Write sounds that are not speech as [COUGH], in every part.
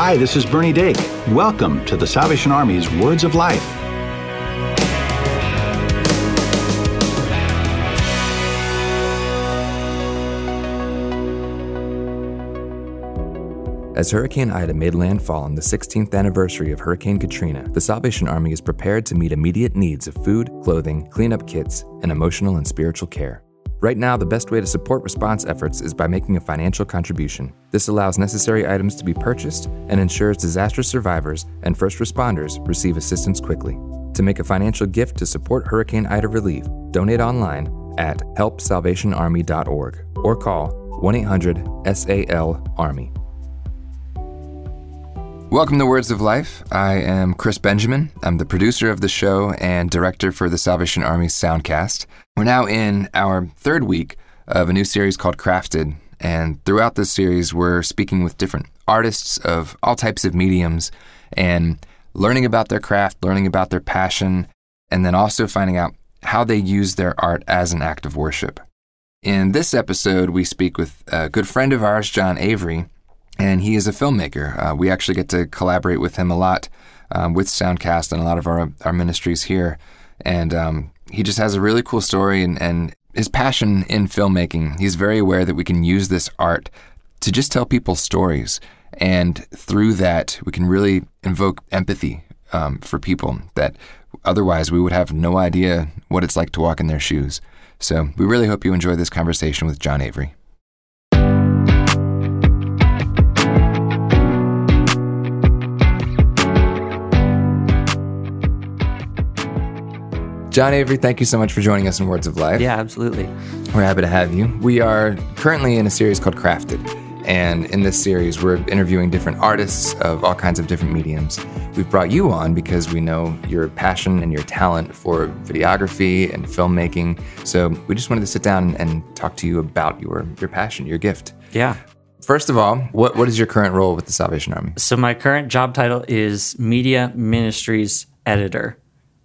Hi, this is Bernie Dake. Welcome to the Salvation Army's Words of Life. As Hurricane Ida made landfall on the 16th anniversary of Hurricane Katrina, the Salvation Army is prepared to meet immediate needs of food, clothing, cleanup kits, and emotional and spiritual care. Right now, the best way to support response efforts is by making a financial contribution. This allows necessary items to be purchased and ensures disaster survivors and first responders receive assistance quickly. To make a financial gift to support Hurricane Ida relief, donate online at helpsalvationarmy.org or call 1 800 SAL Army. Welcome to Words of Life. I am Chris Benjamin. I'm the producer of the show and director for the Salvation Army Soundcast. We're now in our third week of a new series called Crafted. And throughout this series, we're speaking with different artists of all types of mediums and learning about their craft, learning about their passion, and then also finding out how they use their art as an act of worship. In this episode, we speak with a good friend of ours, Jon Avery and he is a filmmaker. Uh, we actually get to collaborate with him a lot um, with Soundcast and a lot of our, our ministries here. And um, he just has a really cool story and, and his passion in filmmaking. He's very aware that we can use this art to just tell people stories. And through that, we can really invoke empathy um, for people that otherwise we would have no idea what it's like to walk in their shoes. So we really hope you enjoy this conversation with Jon Avery. Jon Avery, thank you so much for joining us in Words of Life. Yeah, absolutely. We're happy to have you. We are currently in a series called Crafted. And in this series, we're interviewing different artists of all kinds of different mediums. We've brought you on because we know your passion and your talent for videography and filmmaking. So we just wanted to sit down and talk to you about your, your passion, your gift. Yeah. First of all, what, what is your current role with the Salvation Army? So, my current job title is Media Ministries Editor.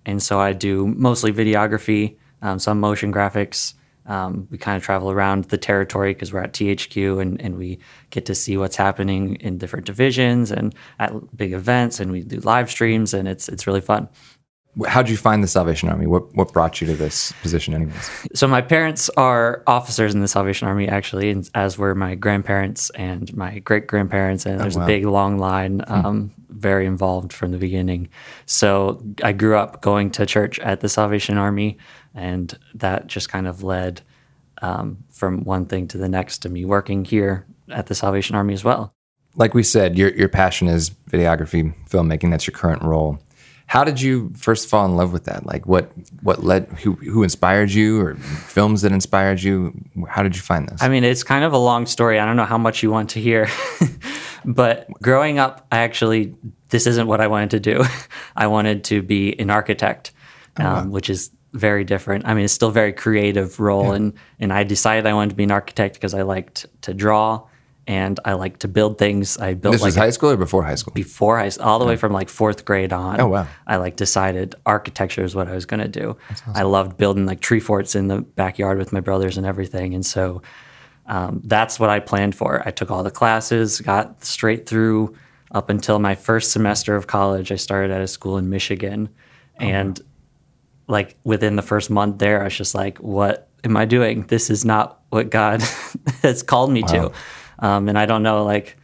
And so I do mostly videography, um, some motion graphics. Um, we kind of travel around the territory because we're at THQ and, and we get to see what's happening in different divisions and at big events and we do live streams and it's it's really fun. How did you find the Salvation Army? What what brought you to this position, anyways? So my parents are officers in the Salvation Army, actually, as were my grandparents and my great grandparents. And oh, there's wow. a big long line, hmm. um, very involved from the beginning. So I grew up going to church at the Salvation Army, and that just kind of led um, from one thing to the next to me working here at the Salvation Army as well. Like we said, your your passion is videography, filmmaking. That's your current role. How did you first fall in love with that? Like what what led who who inspired you or films that inspired you? How did you find this? I mean, it's kind of a long story. I don't know how much you want to hear. [LAUGHS] but growing up, I actually this isn't what I wanted to do. [LAUGHS] I wanted to be an architect, oh, wow. Um, which is very different. I mean, it's still a very creative role, yeah. and and I decided I wanted to be an architect because I liked to draw and I like to build things. I built. This like was high school or before high school? Before high school, all the way from like fourth grade on. Oh wow! I like decided architecture is what I was going to do. Awesome. I loved building like tree forts in the backyard with my brothers and everything, and so um, that's what I planned for. I took all the classes, got straight through up until my first semester of college. I started at a school in Michigan, oh, and wow. like within the first month there, I was just like, "What am I doing? This is not what God [LAUGHS] has called me wow. to." Um, and I don't know like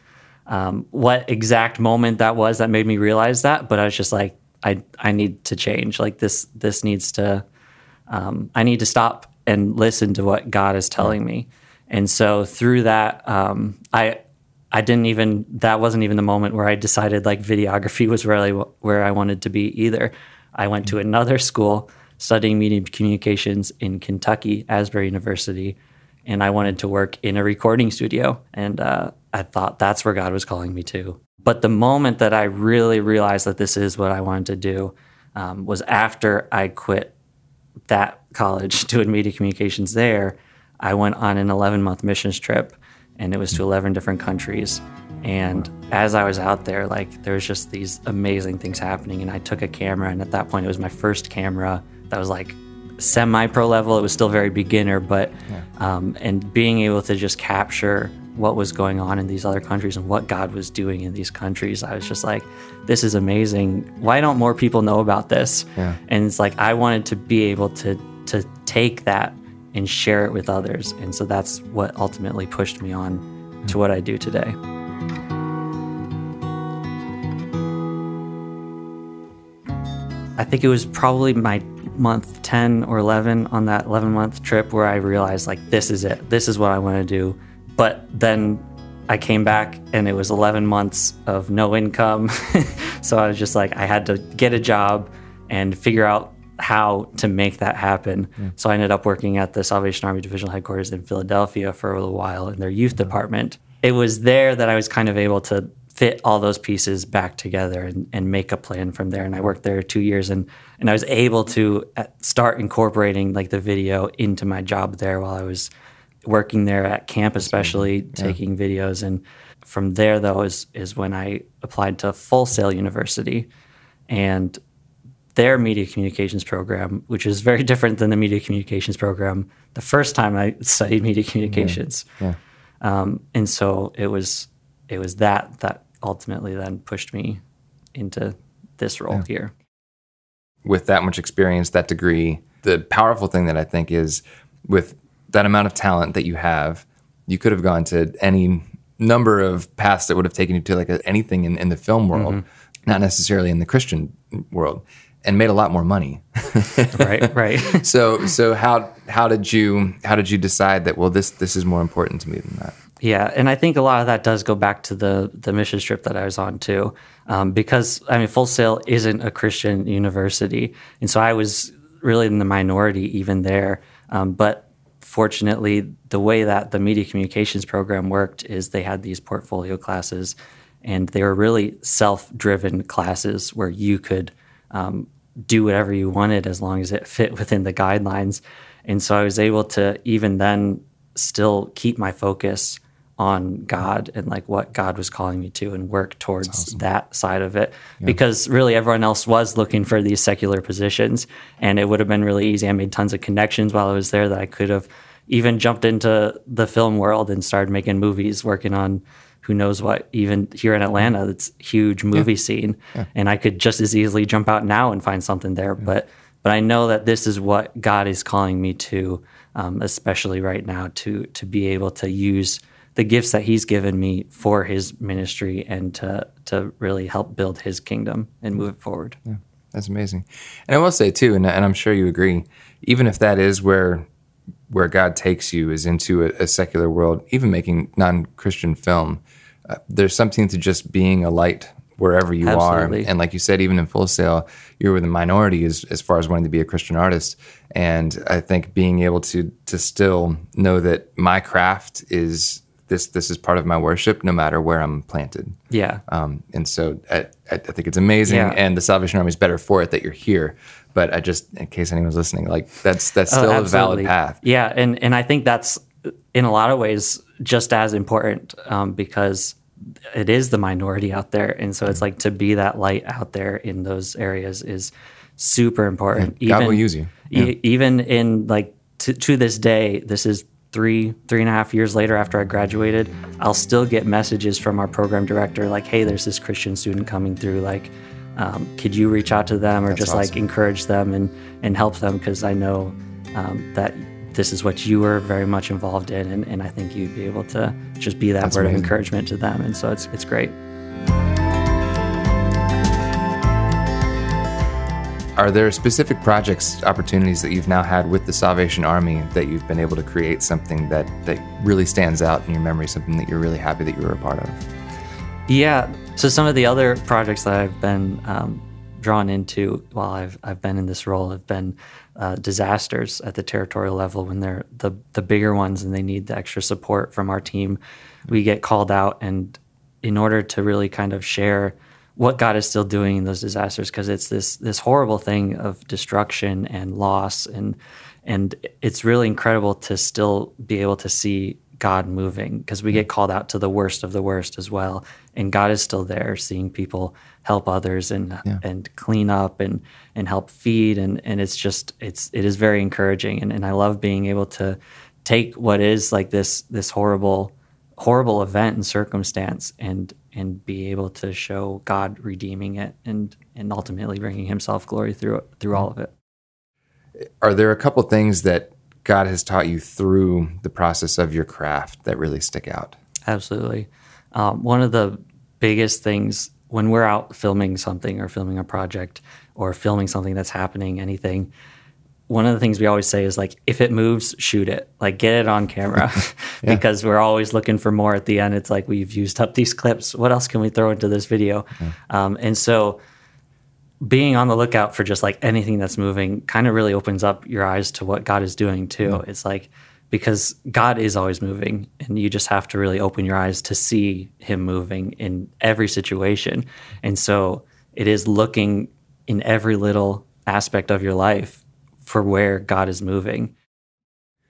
um, what exact moment that was that made me realize that, but I was just like, I I need to change. Like this this needs to um, I need to stop and listen to what God is telling me. And so through that, um, I I didn't even that wasn't even the moment where I decided like videography was really where I wanted to be either. I went to another school studying media communications in Kentucky, Asbury University, and I wanted to work in a recording studio. And uh, I thought that's where God was calling me to. But the moment that I really realized that this is what I wanted to do um, was after I quit that college [LAUGHS] doing media communications there. I went on an 11 month missions trip and it was to 11 different countries. And as I was out there, like there was just these amazing things happening. And I took a camera, and at that point, it was my first camera that was like semi pro level. It was still very beginner, but yeah. um, and being able to just capture what was going on in these other countries and what God was doing in these countries, I was just like, this is amazing. Why don't more people know about this? Yeah. And it's like I wanted to be able to to take that and share it with others. And so that's what ultimately pushed me on to what I do today. I think it was probably my month 10 or 11 on that 11 month trip where I realized, like, this is it. This is what I want to do. But then I came back and it was 11 months of no income. [LAUGHS] so I was just like, I had to get a job and figure out how to make that happen. Mm. So I ended up working at the Salvation Army Divisional Headquarters in Philadelphia for a little while in their youth mm-hmm. department. It was there that I was kind of able to fit all those pieces back together and, and make a plan from there. And I worked there two years and, and I was able to uh, start incorporating like the video into my job there while I was working there at camp, especially taking videos. And from there, though, is, is when I applied to Full Sail University. And their media communications program, which is very [LAUGHS] different than the media communications program the first time I studied media communications. Yeah. Um, and so it was it was that that ultimately then pushed me into this role here. with that much experience, that degree, the powerful thing that I think is with that amount of talent that you have, you could have gone to any number of paths that would have taken you to like a, anything in, in the film world, mm-hmm. not necessarily in the Christian world, and made a lot more money. [LAUGHS] right, right. so so how how did you how did you decide that well this this is more important to me than that? Yeah, and I think a lot of that does go back to the the mission trip that I was on too, um, because I mean, Full Sail isn't a Christian university, and so I was really in the minority even there. Um, but fortunately, the way that the media communications program worked is they had these portfolio classes, and they were really self driven classes where you could um, do whatever you wanted as long as it fit within the guidelines. And so I was able to even then still keep my focus on God and like what God was calling me to and work towards that side of it. Because really everyone else was looking for these secular positions and it would have been really easy. I made tons of connections while I was there that I could have even jumped into the film world and started making movies, working on who knows what, even here in Atlanta, it's huge movie scene. And I could just as easily jump out now and find something there. But but I know that this is what God is calling me to, um, especially right now, to to be able to use the gifts that He's given me for His ministry and to to really help build His kingdom and move it forward. That's amazing. And I will say too, and, and I'm sure you agree, even if that is where where God takes you is into a, a secular world, even making non-Christian film, uh, there's something to just being a light wherever you Absolutely. are. And like you said, even in Full Sail, you're with the minority as, as far as wanting to be a Christian artist. And I think being able to to still know that my craft is this this is part of my worship, no matter where I'm planted. Yeah. Um, and so I, I think it's amazing, Yeah. and the Salvation Army is better for it that you're here. But I just, in case anyone's listening, like that's that's still Oh, a valid path. Yeah, and and I think that's in a lot of ways just as important um, because it is the minority out there, and so it's like to be that light out there in those areas is super important. God will use you. e- even in like to, to this day, this is three three and a half years later after I graduated, I'll still get messages from our program director like, "Hey, there's this Christian student coming through. Like, um, could you reach out to them or just like encourage them and and help them because I know um, that." This is what you were very much involved in, and, and I think you'd be able to just be that That's word amazing. of encouragement to them, and so it's it's great. Are there specific projects, opportunities that you've now had with the Salvation Army that you've been able to create something that that really stands out in your memory, something that you're really happy that you were a part of? Yeah. So some of the other projects that I've been um, drawn into while I've I've been in this role have been uh, disasters at the territorial level when they're the the bigger ones and they need the extra support from our team. We get called out and in order to really kind of share what God is still doing in those disasters because it's this this horrible thing of destruction and loss and and it's really incredible to still be able to see God moving because we get mm. called out to the worst of the worst as well and God is still there seeing people help others and and clean up and and help feed and and it's just it's it is very encouraging and, and I love being able to take what is like this this horrible horrible event and circumstance and and be able to show God redeeming it and and ultimately bringing himself glory through through all of it. Are there a couple things that God has taught you through the process of your craft that really stick out? Absolutely. Um, one of the biggest things when we're out filming something or filming a project or filming something that's happening, anything, one of the things we always say is like, if it moves, shoot it. Like, get it on camera [LAUGHS] yeah. [LAUGHS] because we're always looking for more at the end. It's like, we've used up these clips. What else can we throw into this video? Yeah. Um, and so, being on the lookout for just like anything that's moving kind of really opens up your eyes to what God is doing too. Yeah. It's like, because God is always moving, and you just have to really open your eyes to see Him moving in every situation. And so it is looking in every little aspect of your life for where God is moving.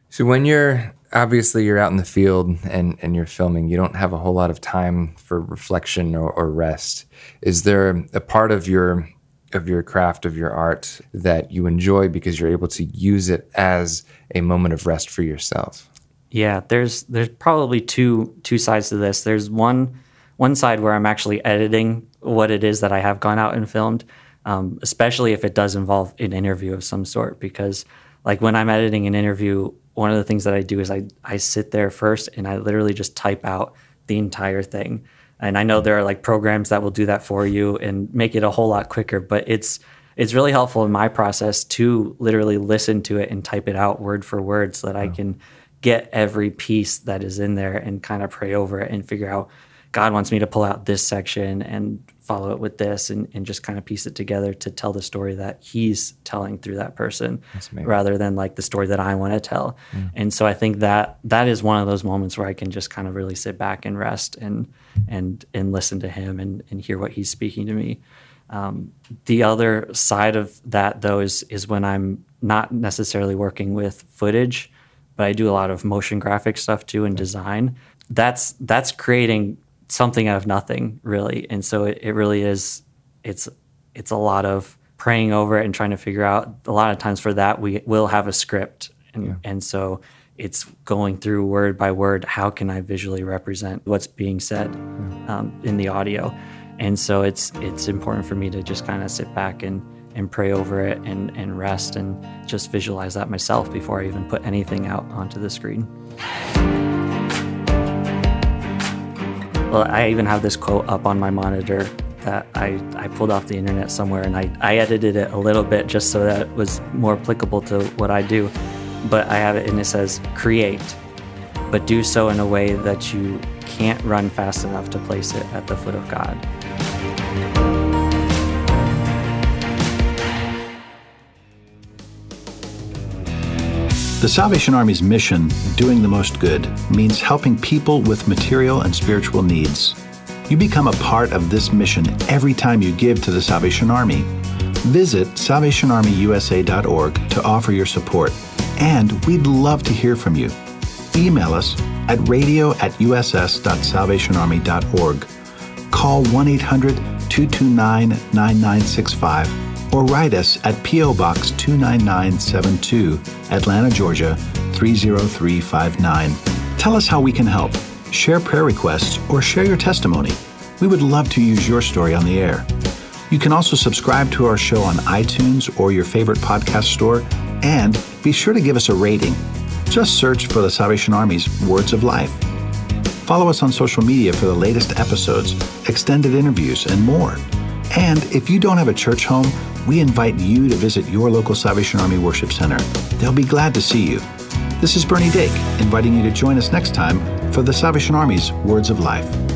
So when you're obviously you're out in the field and, and you're filming, you don't have a whole lot of time for reflection or, or rest. Is there a part of your of your craft of your art that you enjoy because you're able to use it as a moment of rest for yourself? Yeah, there's there's probably two two sides to this. There's one one side where I'm actually editing what it is that I have gone out and filmed, um, especially if it does involve an interview of some sort. Because like when I'm editing an interview, one of the things that I do is I I sit there first and I literally just type out the entire thing. And I know there are like programs that will do that for you and make it a whole lot quicker, but it's it's really helpful in my process to literally listen to it and type it out word for word so that I can get every piece that is in there and kind of pray over it and figure out God wants me to pull out this section and follow it with this and, and just kind of piece it together to tell the story that he's telling through that person rather than like the story that I want to tell. Mm. And so I think that that is one of those moments where I can just kind of really sit back and rest and and and listen to him and, and hear what he's speaking to me. Um, the other side of that, though, is is when I'm not necessarily working with footage, but I do a lot of motion graphic stuff too and design. That's that's creating something out of nothing, really. And so it, it really is. It's it's a lot of praying over it and trying to figure out. A lot of times for that, we will have a script, and yeah. and so it's going through word by word. How can I visually represent what's being said um, in the audio? And so it's it's important for me to just kind of sit back and and pray over it and and rest and just visualize that myself before I even put anything out onto the screen. Well, I even have this quote up on my monitor that I, I pulled off the internet somewhere and I, I edited it a little bit just so that it was more applicable to what I do. But I have it and it says, create, but do so in a way that you can't run fast enough to place it at the foot of God. The Salvation Army's mission, doing the most good, means helping people with material and spiritual needs. You become a part of this mission every time you give to the Salvation Army. Visit salvationarmyusa.org to offer your support, and we'd love to hear from you. Email us at radio at uss.salvationarmy.org. Call 1 800 229 9965 or write us at P.O. Box 29972, Atlanta, Georgia 30359. Tell us how we can help. Share prayer requests or share your testimony. We would love to use your story on the air. You can also subscribe to our show on iTunes or your favorite podcast store, and be sure to give us a rating. Just search for the Salvation Army's Words of Life. Follow us on social media for the latest episodes, extended interviews, and more. And if you don't have a church home, we invite you to visit your local Salvation Army Worship Center. They'll be glad to see you. This is Bernie Dake, inviting you to join us next time for the Salvation Army's Words of Life.